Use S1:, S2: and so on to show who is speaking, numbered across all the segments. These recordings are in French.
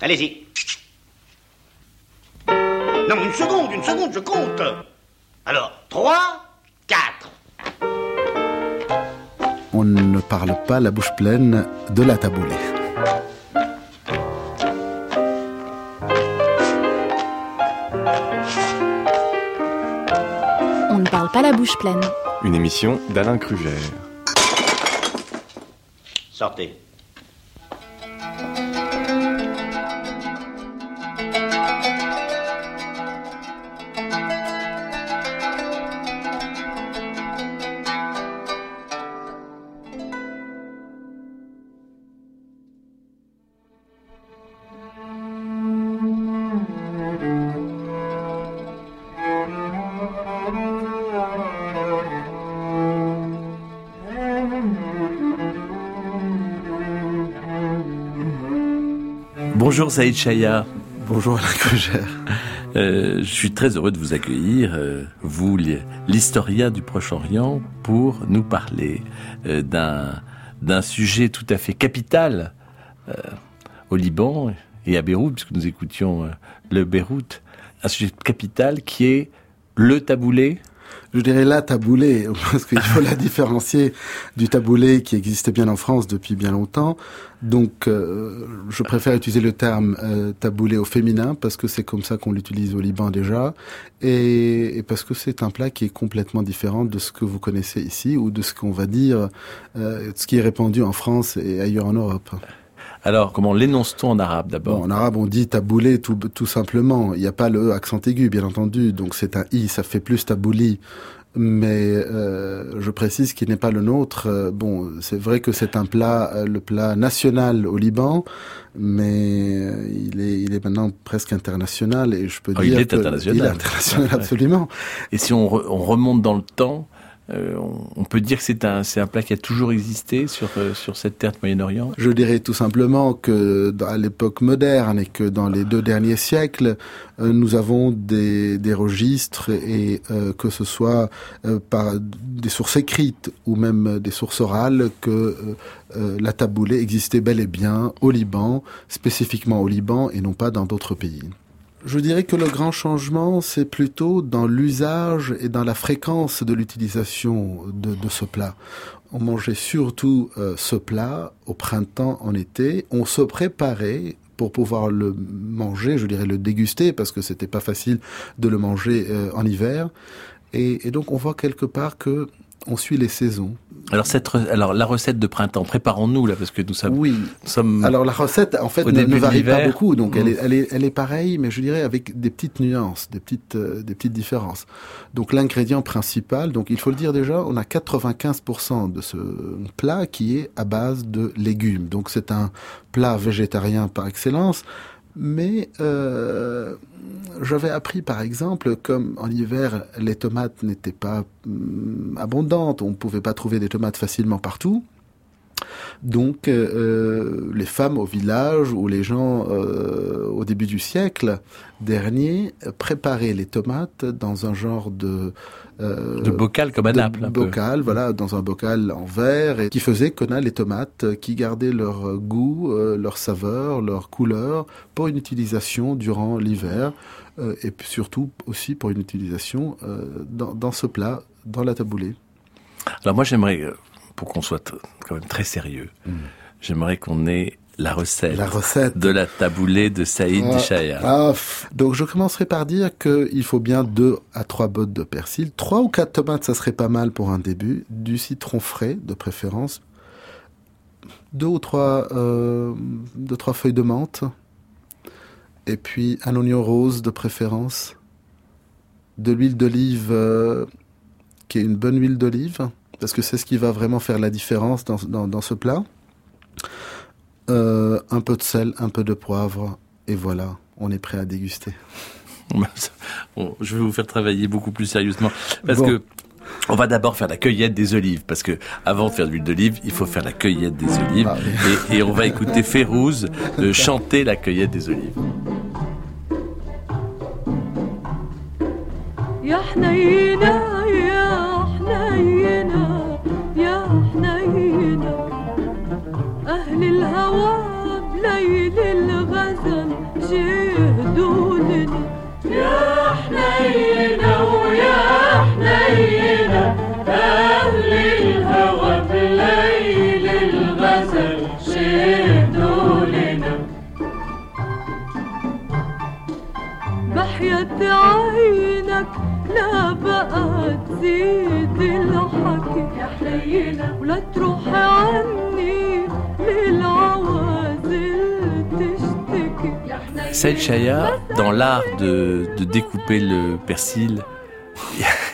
S1: Allez-y. Non, une seconde, une seconde, je compte. Alors, 3, 4.
S2: On ne parle pas la bouche pleine de la taboulée.
S3: On ne parle pas la bouche pleine.
S4: Une émission d'Alain Kruger.
S1: Sortez.
S5: Bonjour Saïd Chaya.
S2: Bonjour Alain Kruger.
S5: Euh, je suis très heureux de vous accueillir, euh, vous, l'historien du Proche-Orient, pour nous parler euh, d'un d'un sujet tout à fait capital euh, au Liban et à Beyrouth, puisque nous écoutions le Beyrouth, un sujet capital qui est le taboulé.
S2: Je dirais la taboulée, parce qu'il faut la différencier du taboulé qui existait bien en France depuis bien longtemps. Donc, euh, je préfère utiliser le terme euh, taboulé au féminin, parce que c'est comme ça qu'on l'utilise au Liban déjà, et, parce que c'est un plat qui est complètement différent de ce que vous connaissez ici, ou de ce qu'on va dire, euh, ce qui est répandu en France et ailleurs en Europe.
S5: Alors, comment l'énonce-t-on en arabe d'abord
S2: Bon, en arabe, on dit taboulé tout, tout simplement. Il n'y a pas le E accent aigu, bien entendu. Donc c'est un I, ça fait plus tabouli. Mais euh, je précise qu'il n'est pas le nôtre. Euh, Bon, c'est vrai que c'est un plat, euh, le plat national au Liban, mais il est, il est maintenant presque international et je peux
S5: Oh, il
S2: dire
S5: est
S2: que
S5: international.
S2: il est international absolument.
S5: Et si on, re- on remonte dans le temps, euh, on, peut dire que c'est un, un plat qui a toujours existé sur, euh, sur cette terre du Moyen-Orient
S2: Je dirais tout simplement que à l'époque moderne et que dans les deux derniers siècles, euh, nous avons des, des registres et euh, que ce soit euh, par des sources écrites ou même des sources orales que euh, la taboulée existait bel et bien au Liban, spécifiquement au Liban et non pas dans d'autres pays. Je dirais que le grand changement, c'est plutôt dans l'usage et dans la fréquence de l'utilisation de, de ce plat. On mangeait surtout euh, ce plat au printemps, en été. On se préparait pour pouvoir le manger, je dirais le déguster, parce que c'était pas facile de le manger euh, en hiver. Et, et donc on voit quelque part que on suit les saisons.
S5: alors, cette, alors, la recette de printemps, préparons-nous là, parce que nous sommes...
S2: Oui.
S5: nous sommes
S2: Alors la recette, en fait, ne, ne varie pas beaucoup, donc elle, est, elle, est, elle est pareille, mais je dirais avec des petites nuances, des petites, euh, des petites différences. Donc l'ingrédient principal, donc il faut le dire déjà, on a 95% de ce plat qui est à base de légumes. Donc c'est un plat végétarien par excellence. Mais euh, j'avais appris par exemple, comme en hiver les tomates n'étaient pas hum, abondantes, on ne pouvait pas trouver des tomates facilement partout. Donc, euh, les femmes au village ou les gens euh, au début du siècle dernier euh, préparaient les tomates dans un genre de euh,
S5: de bocal comme à Naples, un peu.
S2: bocal, voilà, dans un bocal en verre, et qui faisait connaître les tomates, euh, qui gardaient leur euh, goût, euh, leur saveur, leur couleur, pour une utilisation durant l'hiver, euh, et surtout aussi pour une utilisation euh, dans, dans ce plat, dans la taboulée.
S5: Alors moi, j'aimerais, euh, pour qu'on soit quand même très sérieux, j'aimerais qu'on ait la recette.
S2: La recette.
S5: de la taboulée de Saïd
S2: Ah,
S5: Chaya.
S2: ah, donc je commencerai par dire qu'il faut bien deux à trois bottes de persil, trois ou quatre tomates, ça serait pas mal pour un début, du citron frais de préférence, deux ou trois, euh, deux trois feuilles de menthe, et puis un oignon rose de préférence, de l'huile d'olive euh, qui est une bonne huile d'olive, parce que c'est ce qui va vraiment faire la différence dans, dans, dans ce plat. Euh, un peu de sel, un peu de poivre, et voilà, on est prêt à déguster.
S5: Bon, je vais vous faire travailler beaucoup plus sérieusement parce
S2: Bon.
S5: que on va d'abord faire la cueillette des olives parce que avant de faire de l'huile d'olive, il faut faire la cueillette des olives
S2: Ah
S5: et, et on va écouter Férouz de chanter la cueillette des olives.
S6: عينك لا بقى تزيد الحكي يا حنينة ولا تروح عني للعوازل
S5: Saïd Chaya, dans l'art de, de découper le persil,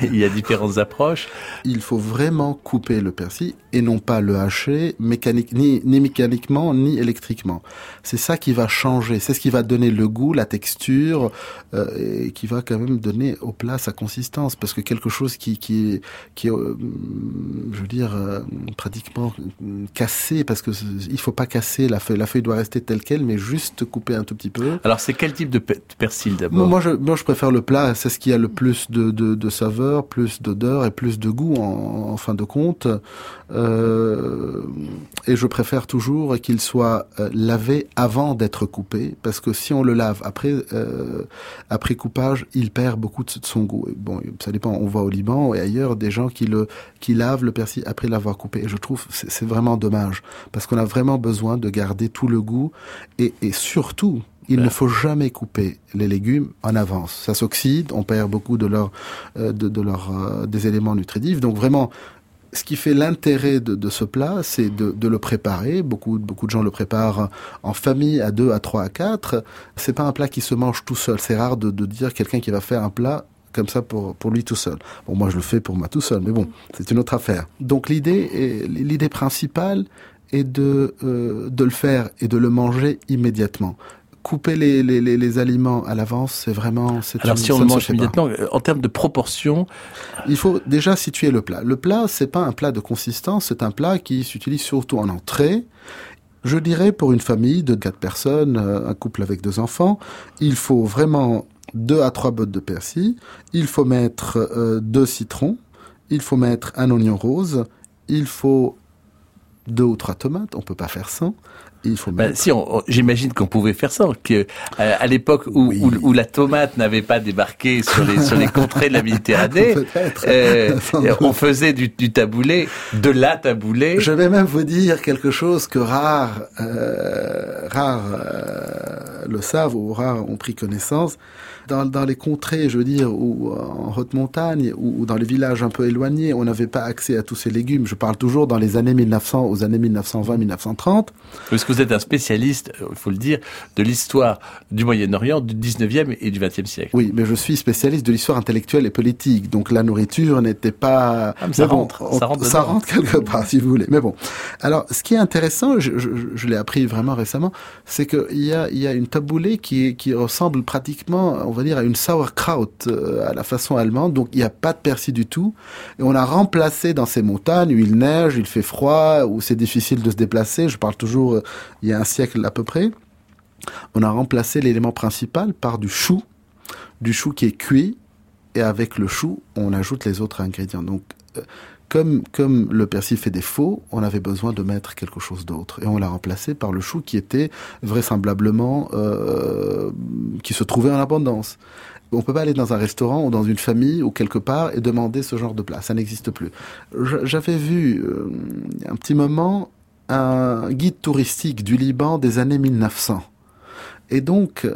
S5: il y a différentes approches.
S2: Il faut vraiment couper le persil et non pas le hacher mécanique, ni, ni mécaniquement ni électriquement. C'est ça qui va changer, c'est ce qui va donner le goût, la texture euh, et qui va quand même donner au plat sa consistance. Parce que quelque chose qui qui est, qui est, euh, je veux dire, euh, pratiquement cassé, parce que il faut pas casser la feuille. La feuille doit rester telle quelle, mais juste couper un tout petit peu.
S5: Alors c'est quel type de pe- de persil d'abord?
S2: Moi, je, moi, je préfère le plat. C'est ce qui a le plus de, de, de saveur, plus d'odeur et plus de goût en, fin de compte. Euh, et je préfère toujours qu'il soit euh, lavé avant d'être coupé, parce que si on le lave après euh, après coupage, il perd beaucoup de son goût. Bon, ça dépend. On voit au Liban et ailleurs des gens qui le qui lavent le persil après l'avoir coupé. Et je trouve c'est vraiment dommage, parce qu'on a vraiment besoin de garder tout le goût et, et surtout il ne faut jamais couper les légumes en avance. Ça s'oxyde, on perd beaucoup de leur, euh, de, de leur, euh, des éléments nutritifs. Donc vraiment, ce qui fait l'intérêt de, de ce plat, c'est de, de le préparer. Beaucoup, beaucoup de gens le préparent en famille, à deux, à trois, à quatre. C'est pas un plat qui se mange tout seul. C'est rare de, de dire quelqu'un qui va faire un plat comme ça pour, pour lui tout seul. Bon, moi je le fais pour moi tout seul, mais bon, c'est une autre affaire. Donc l'idée, l'idée principale est de, euh, de le faire et de le manger immédiatement. Couper les, les, les, les aliments à l'avance, c'est vraiment...
S5: Alors
S2: une-
S5: si on le mange
S2: pas.
S5: immédiatement, euh, en termes de proportion,
S2: Il faut déjà situer le plat. Le plat, c'est pas un plat de consistance, c'est un plat qui s'utilise surtout en entrée. Je dirais pour une famille de quatre personnes, euh, un couple avec deux enfants, il faut vraiment deux à trois bottes de persil. Il faut mettre euh, deux citrons. Il faut mettre un oignon rose. Il faut deux ou trois tomates. On peut pas faire sans. Il faut
S5: bah,
S2: mettre.
S5: si on, on- j'imagine qu'on pouvait faire ça, que euh, à l'époque où,
S2: Oui.
S5: où, où la tomate n'avait pas débarqué sur les sur les contrées de la Méditerranée, euh, on faisait du, du taboulé, de la taboulé.
S2: Je vais même vous dire quelque chose que rares, euh, rares euh, le savent ou rares ont pris connaissance. Dans, dans les contrées, je veux dire, ou en haute montagne, ou, ou dans les villages un peu éloignés, on n'avait pas accès à tous ces légumes. Je parle toujours dans les années 1900 aux années 1920-1930.
S5: Vous êtes un spécialiste, euh, il faut le dire, de l'histoire du Moyen-Orient du 19e et du 20e siècle.
S2: Oui, mais je suis spécialiste de l'histoire intellectuelle et politique, donc la nourriture n'était pas.
S5: Ah, mais ça
S2: bon,
S5: rentre, ça rentre
S2: ça rentre quelque part, si vous voulez. Mais bon, alors ce qui est intéressant, je, je, je l'ai appris vraiment récemment, c'est qu'il y a, il y a une taboulée qui ressemble pratiquement, on va dire, à une sauerkraut euh, à la façon allemande. Donc il n'y a pas de persil du tout, et on a remplacé dans ces montagnes où il neige, il fait froid, où c'est difficile de se déplacer. Je parle toujours euh, il y a un siècle à peu près. On a remplacé l'élément principal par du chou du chou qui est cuit et avec le chou, on ajoute les autres ingrédients. Donc, euh, comme, comme le persil fait défaut, on avait besoin de mettre quelque chose d'autre. Et on l'a remplacé par le chou qui était vraisemblablement, euh, qui se trouvait en abondance. On peut pas aller dans un restaurant ou dans une famille ou quelque part et demander ce genre de plat. Ça n'existe plus. J'avais vu, euh, un petit moment, un guide touristique du Liban des années 1900. Et donc,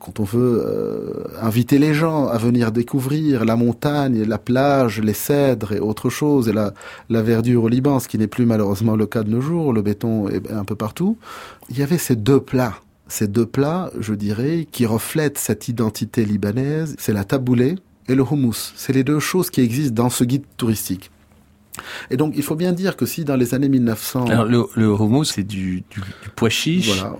S2: quand on veut euh, inviter les gens à venir découvrir la montagne, la plage, les cèdres et autre chose, et la, la verdure au Liban, ce qui n'est plus malheureusement le cas de nos jours, le béton est un peu partout, il y avait ces deux plats. Ces deux plats, je dirais, qui reflètent cette identité libanaise, c'est la taboulé et le houmous. C'est les deux choses qui existent dans ce guide touristique. Et donc, il faut bien dire que si dans les années 1900...
S5: Alors le, le houmous, c'est du, du, du pois chiche.
S2: Voilà,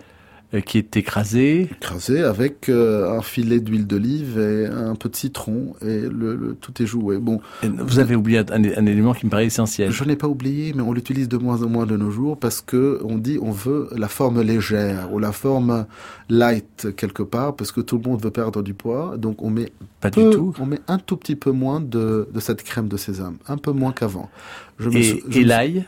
S5: qui est écrasé.
S2: écrasé avec euh, un filet d'huile d'olive et un peu de citron et le, le- tout est joué. Bon,
S5: Et Vous avez oublié un, un élément qui me paraît essentiel.
S2: je n'ai pas oublié, mais on l'utilise de moins en moins de nos jours parce que on dit on veut la forme légère ou la forme light quelque part parce que tout le monde veut perdre du poids, donc on met
S5: Pas
S2: peu-
S5: du tout.
S2: on met un tout petit peu moins de, de cette crème de sésame, un peu moins qu'avant.
S5: Et, l'ail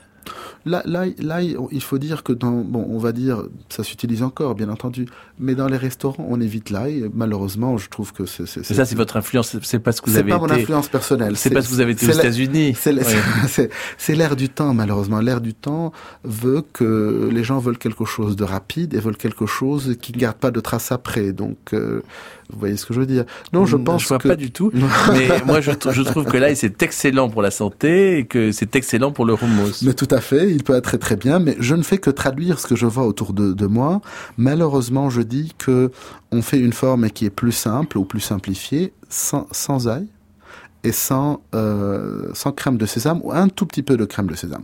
S2: Là, là, là, il faut dire que dans, bon, on va dire, ça s'utilise encore, bien entendu, mais dans les restaurants, on évite l'ail. Malheureusement, je trouve que c'est.
S5: c'est ça, c'est votre influence. C'est parce que vous avez.
S2: C'est pas mon influence personnelle.
S5: C'est parce que vous avez été aux États-Unis.
S2: C'est l'air du temps, malheureusement. L'air du temps veut que les gens veulent quelque chose de rapide et veulent quelque chose qui ne garde pas de traces après. Donc, euh, vous voyez ce que je veux dire
S5: Non, je pense je vois pas du tout. mais moi, je, je trouve que l'ail c'est excellent pour la santé et que c'est excellent pour le hummus.
S2: Mais tout à fait, il peut être très très bien. Mais je ne fais que traduire ce que je vois autour de, de moi. Malheureusement, je dis que on fait une forme qui est plus simple ou plus simplifiée, sans, sans ail et sans, euh, sans crème de sésame ou un tout petit peu de crème de sésame.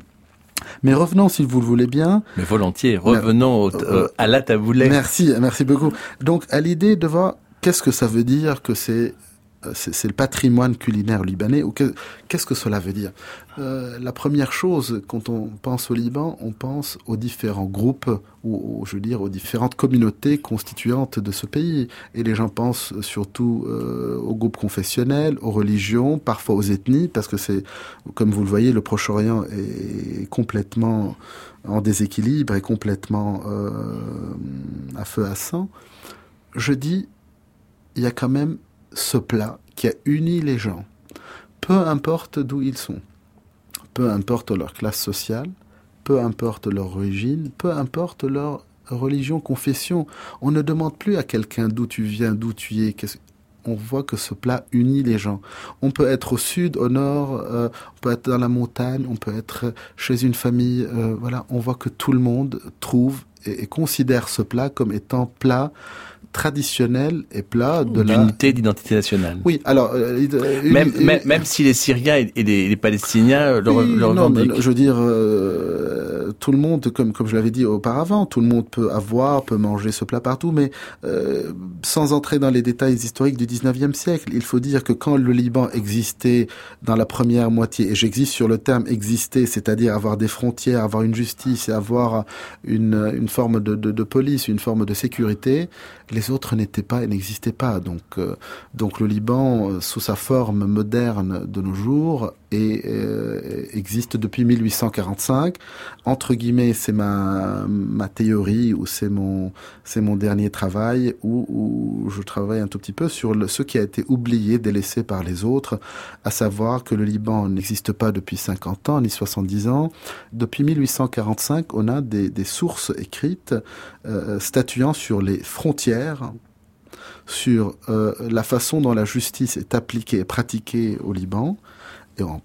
S2: Mais revenons, si vous le voulez bien.
S5: Mais volontiers, revenons euh, à la taboulette.
S2: Merci, merci beaucoup. Donc, à l'idée de voir qu'est-ce que ça veut dire que c'est euh, le patrimoine culinaire libanais ou qu'est-ce que cela veut dire? Euh, La première chose, quand on pense au Liban, on pense aux différents groupes ou, je veux dire aux différentes communautés constituantes de ce pays. Et les gens pensent surtout euh, aux groupes confessionnels, aux religions, parfois aux ethnies, parce que c'est, comme vous le voyez, le Proche-Orient est complètement en déséquilibre et complètement à feu à sang. Je dis, il y a quand même ce plat qui a uni les gens, peu importe d'où ils sont, peu importe leur classe sociale, peu importe leur origine, peu importe leur religion, confession. On ne demande plus à quelqu'un d'où tu viens, d'où tu es. On voit que ce plat unit les gens. On peut être au sud, au nord, euh, on peut être dans la montagne, on peut être chez une famille. Euh, voilà, on voit que tout le monde trouve et considère ce plat comme étant plat traditionnel et plat de
S5: l'unité d'identité nationale.
S2: Oui, alors euh,
S5: euh, même, même, même si les Syriens et les, les Palestiniens le, oui, le
S2: je veux dire, euh, tout le monde, comme comme je l'avais dit auparavant, tout le monde peut avoir, peut manger ce plat partout, mais euh, sans entrer dans les détails historiques du 19e siècle, il faut dire que quand le Liban existait dans la première moitié, et j'existe sur le terme exister, c'est-à-dire avoir des frontières, avoir une justice avoir une, une forme de, de, de police, une forme de sécurité, les autres n'étaient pas et n'existaient pas. Donc, euh, donc le Liban, euh, sous sa forme moderne de nos jours, et, euh, existe depuis 1845. Entre guillemets, c'est ma, théorie ou c'est mon, dernier travail où, je travaille un tout petit peu sur ce qui a été oublié, délaissé par les autres, à savoir que le Liban n'existe pas depuis 50 ans ni 70 ans. Depuis 1845, on a des, des sources écrites euh, statuant sur les frontières sur euh, la façon dont la justice est appliquée et pratiquée au Liban, et en,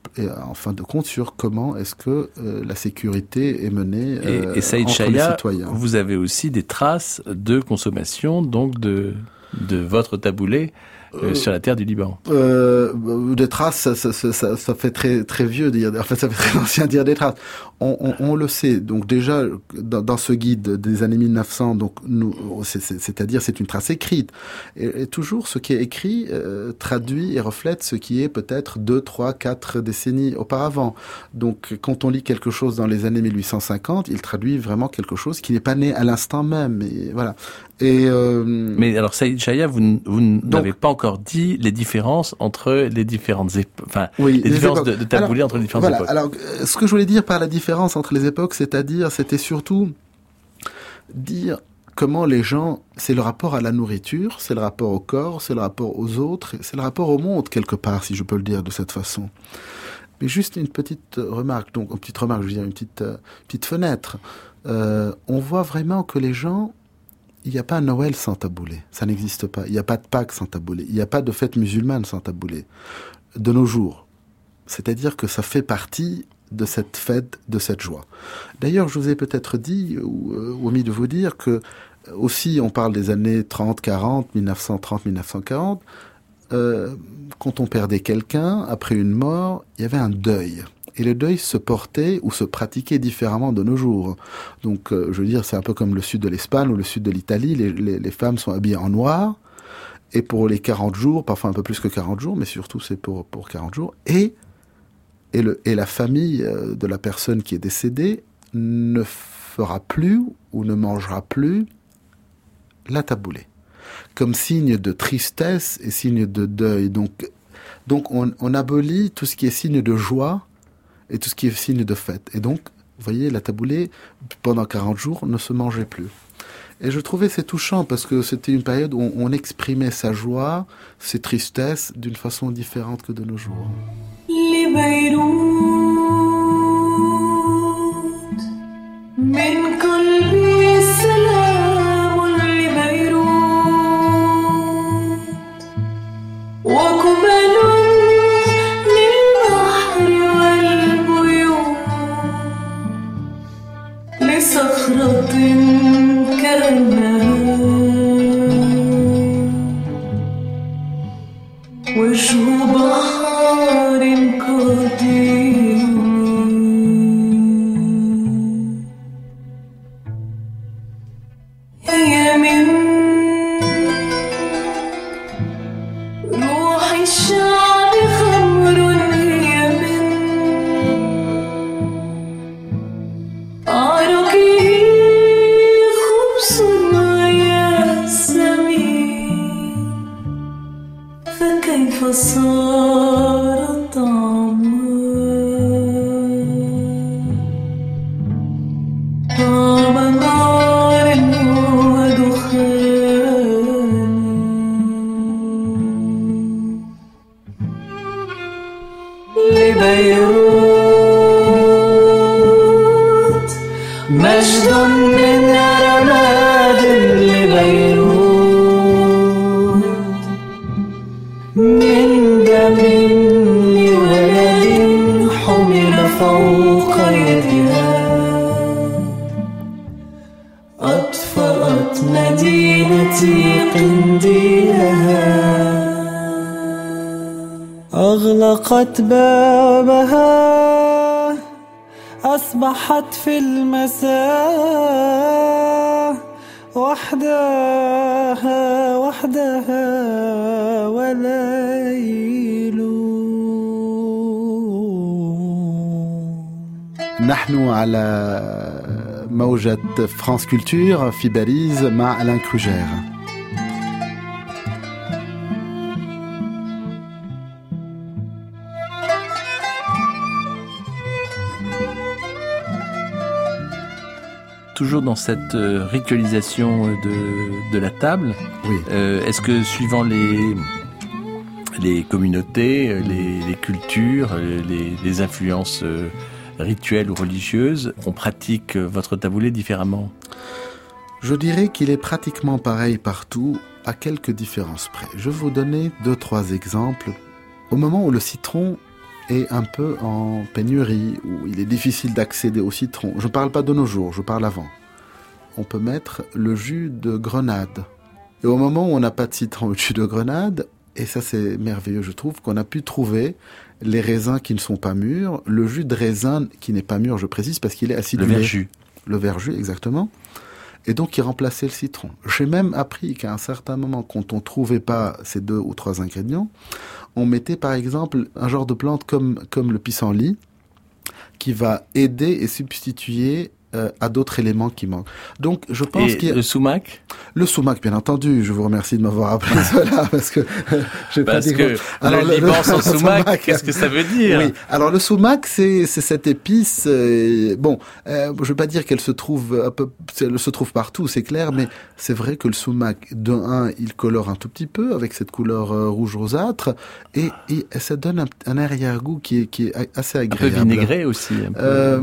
S2: en, fin de compte sur comment est-ce que euh, la sécurité est menée
S5: euh, et, et Saïd Chaya, vous avez aussi des traces de consommation donc de de votre taboulé euh, sur la terre du Liban.
S2: Euh, des traces, ça, ça, ça, ça, fait très très vieux dire. En fait, ça fait très ancien dire des traces. On, on, on le sait. Donc déjà dans, dans, ce guide des années 1900, donc nous, c'est-à-dire c'est une trace écrite. Et, et, toujours ce qui est écrit euh, traduit et reflète ce qui est peut-être deux, trois, quatre décennies auparavant. Donc quand on lit quelque chose dans les années 1850, il traduit vraiment quelque chose qui n'est pas né à l'instant même. Et voilà. Et euh,
S5: mais alors Saïd Chaya, vous, vous n'avez pas encore dit les différences entre les différentes époques, enfin oui, les, les, différences époques. de, de taboulé entre les différentes
S2: voilà,
S5: époques.
S2: Alors, euh, ce que je voulais dire par la différence entre les époques, c'est-à-dire, c'était surtout dire comment les gens, c'est le rapport à la nourriture, c'est le rapport au corps, c'est le rapport aux autres, c'est le rapport au monde quelque part, si je peux le dire de cette façon. Mais juste une petite remarque, donc une petite remarque, je veux dire une petite euh, petite fenêtre. Euh, on voit vraiment que les gens il n'y a pas Noël sans taboulé. Ça n'existe pas. Il n'y a pas de Pâques sans taboulé. Il n'y a pas de fête musulmane sans taboulé. De nos jours. C'est-à-dire que ça fait partie de cette fête, de cette joie. D'ailleurs, je vous ai peut-être dit, ou euh, omis de vous dire, que aussi on parle des années 30, 40, 1930, 1940. Euh, quand on perdait quelqu'un, après une mort, il y avait un deuil et le deuil se portait ou se pratiquait différemment de nos jours. Donc, euh, je veux dire, c'est un peu comme le sud de l'Espagne ou le sud de l'Italie, les, femmes sont habillées en noir, et pour les 40 jours, parfois un peu plus que 40 jours, mais surtout c'est pour, pour 40 jours, et, et, le, et la famille euh, de la personne qui est décédée ne fera plus ou ne mangera plus la taboulée, comme signe de tristesse et signe de deuil. Donc, donc on, on abolit tout ce qui est signe de joie et tout ce qui est signe de fête. Et donc, Vous voyez, la taboulée, pendant 40 jours, ne se mangeait plus. Et je trouvais c'est touchant parce que c'était une période où on exprimait sa joie, ses tristesses d'une façon différente que de nos jours.
S3: صخرة كربة أغلقت بابها أصبحت في المساء وحدها وحدها وليل.
S2: نحن على موجة فرانس كولتور في باريس مع ألان كروجير
S5: toujours dans cette euh, ritualisation de, de la table.
S2: Oui.
S5: Euh, Est-ce que suivant les les communautés, les, les cultures, les, les influences euh, rituelles ou religieuses, on pratique votre taboulé différemment?
S2: Je dirais qu'il est pratiquement pareil partout, à quelques différences près. Je vais vous donner deux, trois exemples. Au moment où le citron est un peu en pénurie, où il est difficile d'accéder au citron. Je ne parle pas de nos jours, je parle avant. On peut mettre le jus de grenade. Et au moment où on n'a pas de citron ou de jus de grenade, et ça c'est merveilleux je trouve, qu'on a pu trouver les raisins qui ne sont pas mûrs, le jus de raisin qui n'est pas mûr, je précise, parce qu'il est acidulé.
S5: Le verjus.
S2: Le verjus, exactement. Et donc, qui remplaçait le citron. J'ai même appris qu'à un certain moment, quand on trouvait pas ces deux ou trois ingrédients, on mettait par exemple un genre de plante comme, comme le pissenlit, qui va aider et substituer euh, à d'autres éléments qui manquent. Donc, je pense qu'il y a...
S5: le sumac?
S2: Le sumac, bien entendu. Je vous remercie de m'avoir appris cela parce que j'ai pas dit
S5: que
S2: Alors,
S5: le, Liban sans sumac, qu'est-ce que ça veut dire?
S2: Oui. Alors le sumac, c'est c'est cette épice. euh, bon, euh, je veux pas dire qu'elle se trouve un peu, elle se trouve partout, c'est clair, mais c'est vrai que le sumac, de un, il colore un tout petit peu avec cette couleur euh, rouge rosâtre et, et ça donne un, un arrière-goût qui est qui est assez
S5: Un peu
S2: agréable.
S5: vinaigré aussi. un peu.
S2: Euh,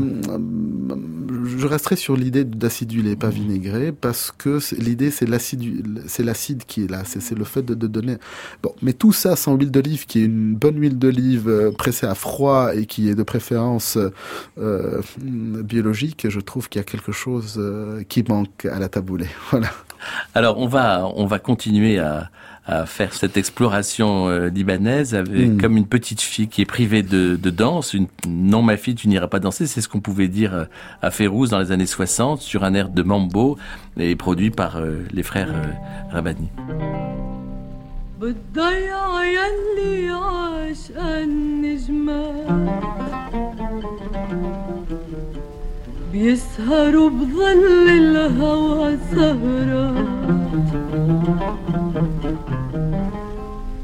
S2: je resterai sur l'idée d'acidulé, pas vinaigré, parce que l'idée c'est l'acide, c'est l'acide qui est là, c'est le fait de, de donner. Bon, mais tout ça sans huile d'olive, qui est une bonne huile d'olive euh, pressée à froid et qui est de préférence euh, biologique, je trouve qu'il y a quelque chose euh, qui manque à la taboulée. Voilà.
S5: Alors on va on va continuer à, à faire cette exploration euh, libanaise avec
S2: Mm.
S5: comme une petite fille qui est privée de, de danse. Une, non ma fille tu n'iras pas danser, c'est ce qu'on pouvait dire euh, à Férouz dans les années 60 sur un air de mambo et produit par euh, les frères euh, Rabani.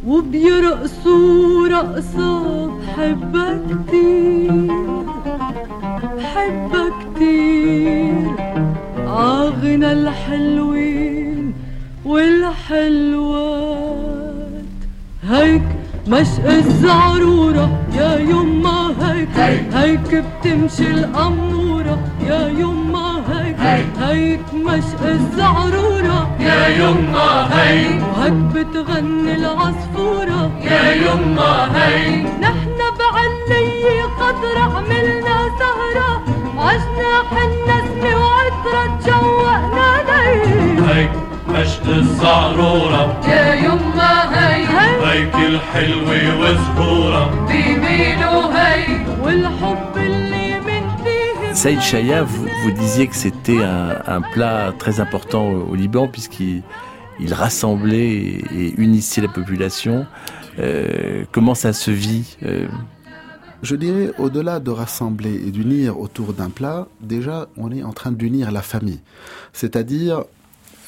S6: وبيرقصوا رقصة بحبك كتير بحبك عغنى الحلوين والحلوات. هيك مشق الزعرورة يا يما هيك. هيك بتمشي الأمورة يا يما. هيك هيك مشق الزعرورة. يا يما هيك. وهيك بتغني العصفورة. يا يما هيك. نحن بعلية خضرة عملنا سهرة. عجناح النسمة وعطرة تشوقنا ليل.
S7: هيك مشط الزعرورة.
S6: يا يما هي
S7: هيك. الحلوة وزهورة
S6: بيميلوا هي والحب اللي
S5: Saïd Chaya, vous, vous disiez que c'était un, un plat très important au, Liban puisqu'il il rassemblait et, et unissait la population. Euh, comment ça se vit euh,
S2: Je dirais, au-delà de rassembler et d'unir autour d'un plat, déjà, on est en train d'unir la famille. C'est-à-dire,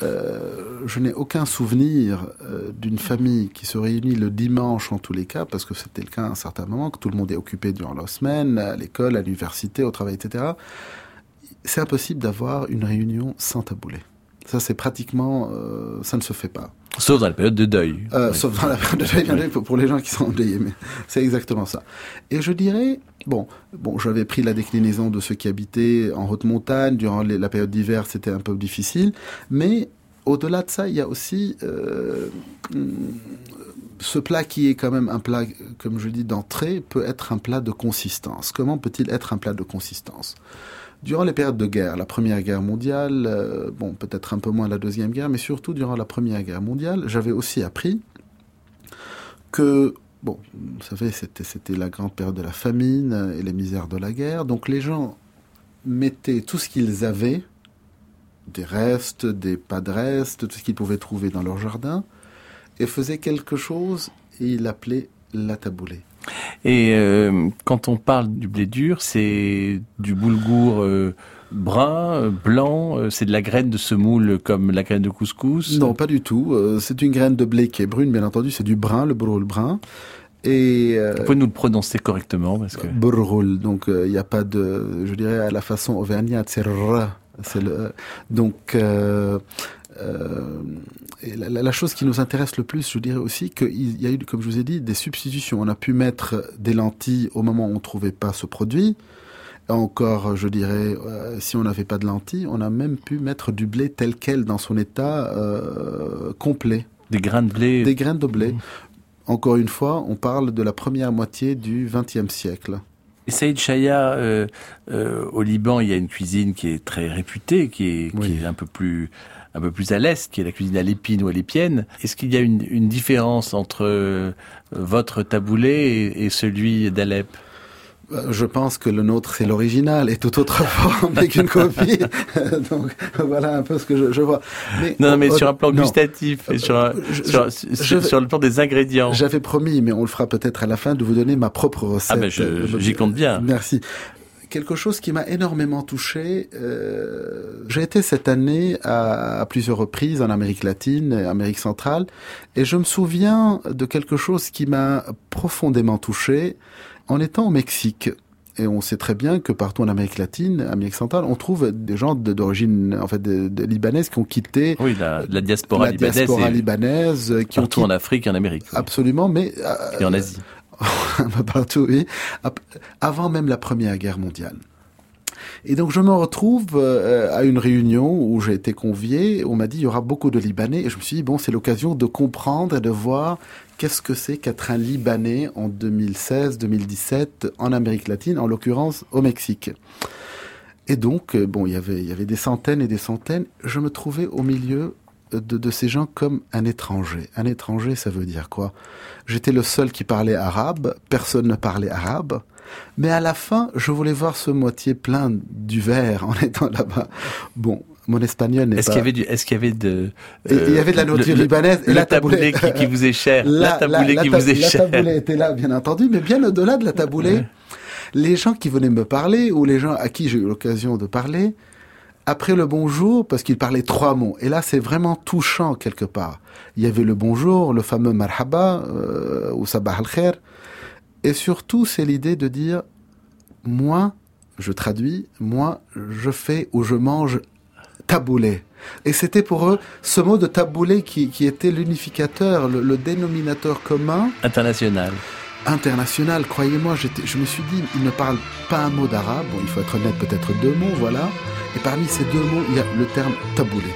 S2: euh, je n'ai aucun souvenir euh, d'une famille qui se réunit le dimanche en tous les cas, parce que c'était le cas à un certain moment, que tout le monde est occupé durant la semaine, à l'école, à l'université, au travail, etc. C'est impossible d'avoir une réunion sans taboulet. Ça, c'est pratiquement, euh, ça ne se fait pas.
S5: Sauf dans la période de deuil.
S2: Euh,
S5: Oui.
S2: Sauf dans la période de deuil, bien pour les gens qui sont endeuillés, mais c'est exactement ça. Et je dirais, bon, bon, j'avais pris la déclinaison de ceux qui habitaient en haute montagne durant les- la période d'hiver, c'était un peu difficile, mais au-delà de ça, il y a aussi euh, hum, ce plat qui est quand même un plat, comme je dis, d'entrée, peut être un plat de consistance. Comment peut-il être un plat de consistance? Durant les périodes de guerre, la Première Guerre mondiale, euh, bon, peut-être un peu moins la Deuxième Guerre, mais surtout durant la Première Guerre mondiale, j'avais aussi appris que, bon, vous savez, c'était, c'était la grande période de la famine et les misères de la guerre, donc les gens mettaient tout ce qu'ils avaient, des restes, des pas de restes, tout ce qu'ils pouvaient trouver dans leur jardin, et faisaient quelque chose, et ils l'appelaient la taboulée.
S5: Et euh, quand on parle du blé dur, c'est du boulgour euh, brun, euh, blanc, euh, c'est de la graine de semoule comme la graine de couscous
S2: Non, pas du tout. C'est une graine de blé qui est brune, bien entendu. C'est du brun, le brûle brun. Et
S5: Vous pouvez nous le prononcer correctement parce que
S2: donc il n'y a pas de, je dirais à la façon auvergnate, c'est r, c'est le, donc euh, et la, chose qui nous intéresse le plus, je dirais aussi qu'il y a eu, comme je vous ai dit, des substitutions. On a pu mettre des lentilles au moment où on trouvait pas ce produit. Encore, je dirais, euh, si on n'avait pas de lentilles, on a même pu mettre du blé tel quel dans son état euh, complet
S5: des grains de blé.
S2: des graines de blé. Encore une fois, on parle de la première moitié du XXe siècle.
S5: Et Saïd Chaya, euh, euh, au Liban, il y a une cuisine qui est très réputée, qui est, qui
S2: Oui.
S5: est un peu plus un peu plus à l'est, qui est la cuisine à l'épine ou à l'épienne. Est-ce qu'il y a une, une différence entre euh, votre taboulé et, et celui d'Alep?
S2: Euh, Je pense que le nôtre, c'est l'original et toute autre forme n'est qu'une copie. Donc voilà un peu ce que je, je vois. Mais,
S5: Non, mais sur un plan
S2: non.
S5: gustatif et sur, un-
S2: Je-
S5: sur,
S2: je-
S5: le plan des ingrédients.
S2: J'avais promis, mais on le fera peut-être à la fin, de vous donner ma propre recette.
S5: Ah ben, j'y compte bien.
S2: Merci. Quelque chose qui m'a énormément touché. euh, J'ai été cette année à, à plusieurs reprises en Amérique latine, et Amérique centrale, et je me souviens de quelque chose qui m'a profondément touché en étant au Mexique. Et on sait très bien que partout en Amérique latine, Amérique centrale, on trouve des gens d'origine en fait de, de libanaise qui ont quitté
S5: Oui, la, la diaspora
S2: la
S5: libanaise
S2: diaspora libanaise, euh, qui ont
S5: partout en
S2: quitté
S5: Afrique et en Amérique. oui.
S2: absolument, mais euh,
S5: Et en Asie.
S2: partout, oui, avant même la Première Guerre mondiale. Et donc je me retrouve euh, à une réunion où j'ai été convié, on m'a dit il y aura beaucoup de Libanais, et je me suis dit bon c'est l'occasion de comprendre et de voir qu'est-ce que c'est qu'être un Libanais en 2016-2017 en Amérique latine, en l'occurrence au Mexique. Et donc, euh, bon, il y avait, il y avait des centaines et des centaines. Je me trouvais au milieu de, de ces gens comme un étranger. Un étranger, ça veut dire quoi? J'étais le seul qui parlait arabe, personne ne parlait arabe. Mais à la fin, je voulais voir ce moitié plein du verre en étant là-bas. Bon, mon espagnol n'est
S5: Est-ce
S2: pas...
S5: qu'il y avait du, est-ce qu'il y avait de,
S2: il y avait de la nourriture
S5: le-
S2: libanaise et la
S5: taboulé
S2: taboulé.
S5: qui, qui vous est cher, la, taboulé qui
S2: ta-
S5: vous est
S2: la
S5: cher.
S2: taboulé était là, bien entendu, mais bien au-delà de la taboulé,
S5: Ouais.
S2: les gens qui venaient me parler ou les gens à qui j'ai eu l'occasion de parler, après le bonjour, parce qu'ils parlaient trois mots, et là c'est vraiment touchant quelque part. Il y avait le bonjour, le fameux marhaba euh, ou sabah al khair, et surtout c'est l'idée de dire moi, je traduis, moi je fais ou je mange taboulé. Et c'était pour eux ce mot de taboulé qui, qui était l'unificateur, le, le dénominateur commun
S5: International.
S2: International. Croyez-moi, je me suis dit, il ne parle pas un mot d'arabe. Bon, il faut être honnête, peut-être deux mots, voilà. Et parmi ces deux mots, il y a le terme taboulé.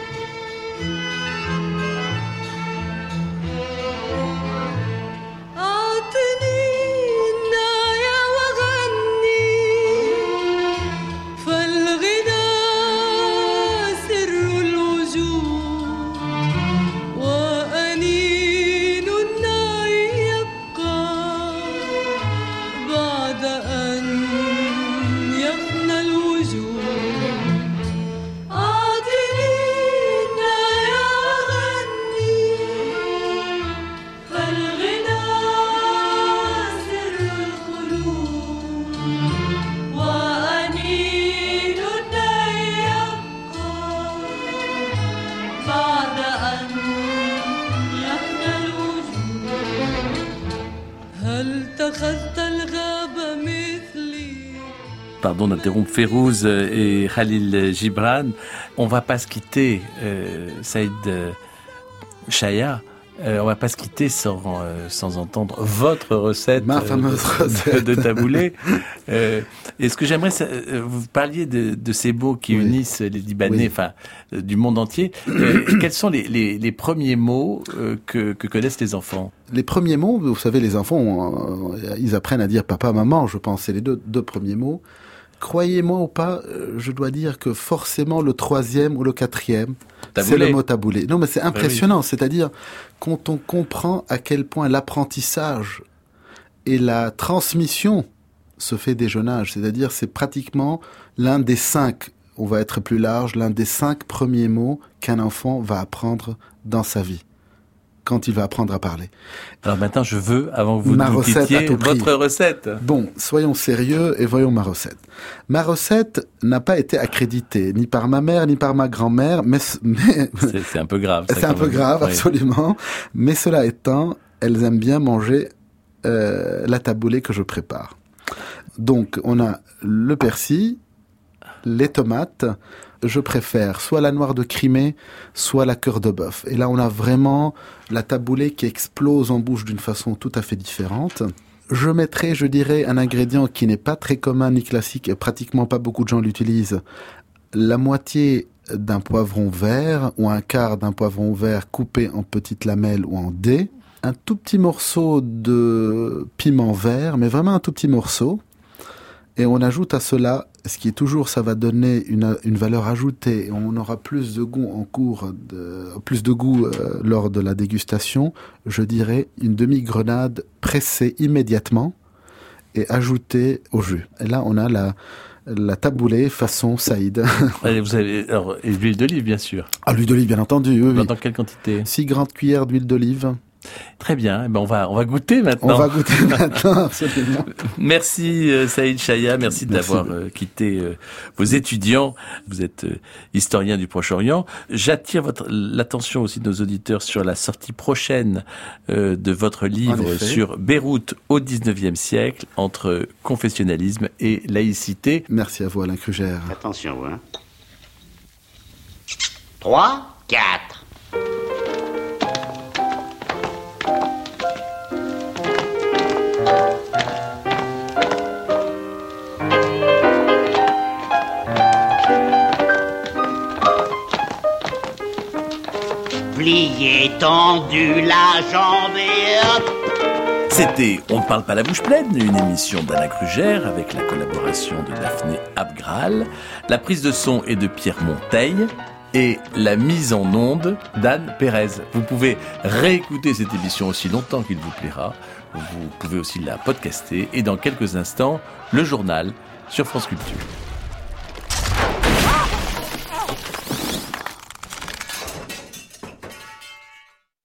S5: Pardon d'interrompre Férouz euh, et Khalil Gibran. On va pas se quitter, euh, Saïd euh, Chaya. euh, on va pas se quitter sans, euh, sans entendre votre recette
S2: Ma
S5: euh,
S2: fameuse
S5: de,
S2: recette.
S5: de taboulé. Euh, et ce que j'aimerais, euh, vous parliez de, de ces mots qui
S2: Oui.
S5: unissent les Libanais, enfin euh, du monde entier. Euh, quels sont les, les, les premiers mots euh, que, que connaissent les enfants?
S2: Les premiers mots, vous savez, les enfants, euh, ils apprennent à dire papa, maman, je pense, c'est les deux, deux premiers mots. Croyez-moi ou pas, euh, je dois dire que forcément le troisième ou le quatrième, c'est le mot taboulé. Non, mais c'est
S5: oui.
S2: impressionnant. C'est-à-dire, quand on comprend à quel point l'apprentissage et la transmission se fait dès jeune âge, c'est-à-dire c'est pratiquement l'un des cinq, on va être plus large, l'un des cinq premiers mots qu'un enfant va apprendre dans sa vie, quand il va apprendre à parler.
S5: Alors maintenant, je veux, avant que vous
S2: Ma
S5: nous
S2: recette à
S5: quittiez,
S2: tout prix.
S5: votre recette.
S2: Bon, soyons sérieux et voyons ma recette. Ma recette n'a pas été accréditée ni par ma mère ni par ma grand-mère, mais, mais
S5: C'est un peu grave.
S2: c'est un peu
S5: même.
S2: grave,
S5: Oui.
S2: absolument. Mais cela étant, elles aiment bien manger euh, la taboulée que je prépare. Donc, on a le persil, les tomates. Je préfère soit la noire de Crimée, soit la cœur de bœuf. Et là, on a vraiment la taboulée qui explose en bouche d'une façon tout à fait différente. Je mettrai, je dirais, un ingrédient qui n'est pas très commun ni classique, et pratiquement pas beaucoup de gens l'utilisent. La moitié d'un poivron vert ou un quart d'un poivron vert coupé en petites lamelles ou en dés. Un tout petit morceau de piment vert, mais vraiment un tout petit morceau. Et on ajoute à cela, ce qui est toujours, ça va donner une, une valeur ajoutée. et On aura plus de goût en cours, de, plus de goût euh, lors de la dégustation. Je dirais une demi-grenade pressée immédiatement et ajoutée au jus. Et là, on a la, la taboulée façon Saïd.
S5: Allez, vous avez, alors, et l'huile d'olive, bien sûr.
S2: ah, l'huile d'olive, bien entendu, oui, oui.
S5: Dans quelle quantité?
S2: 6 grandes cuillères d'huile d'olive.
S5: Très bien. Eh ben, on va, on va goûter maintenant.
S2: On va goûter maintenant, absolument.
S5: Merci euh, Saïd Chaya, merci,
S2: Merci.
S5: d'avoir euh, quitté euh, vos étudiants. Vous êtes euh, historien du Proche-Orient. J'attire votre l'attention aussi de nos auditeurs sur la sortie prochaine euh, de votre livre sur Beyrouth au 19e siècle entre confessionnalisme et laïcité.
S2: Merci à vous, Alain Krugère.
S1: Attention, hein. 3, 4.
S5: C'était On ne parle pas la bouche pleine, une émission d'Alain Krugère avec la collaboration de Daphné Abgral. La prise de son est de Pierre Monteil et la mise en onde d'Anne Pérez. Vous pouvez réécouter cette émission aussi longtemps qu'il vous plaira. Vous pouvez aussi la podcaster et dans quelques instants, le journal sur France Culture.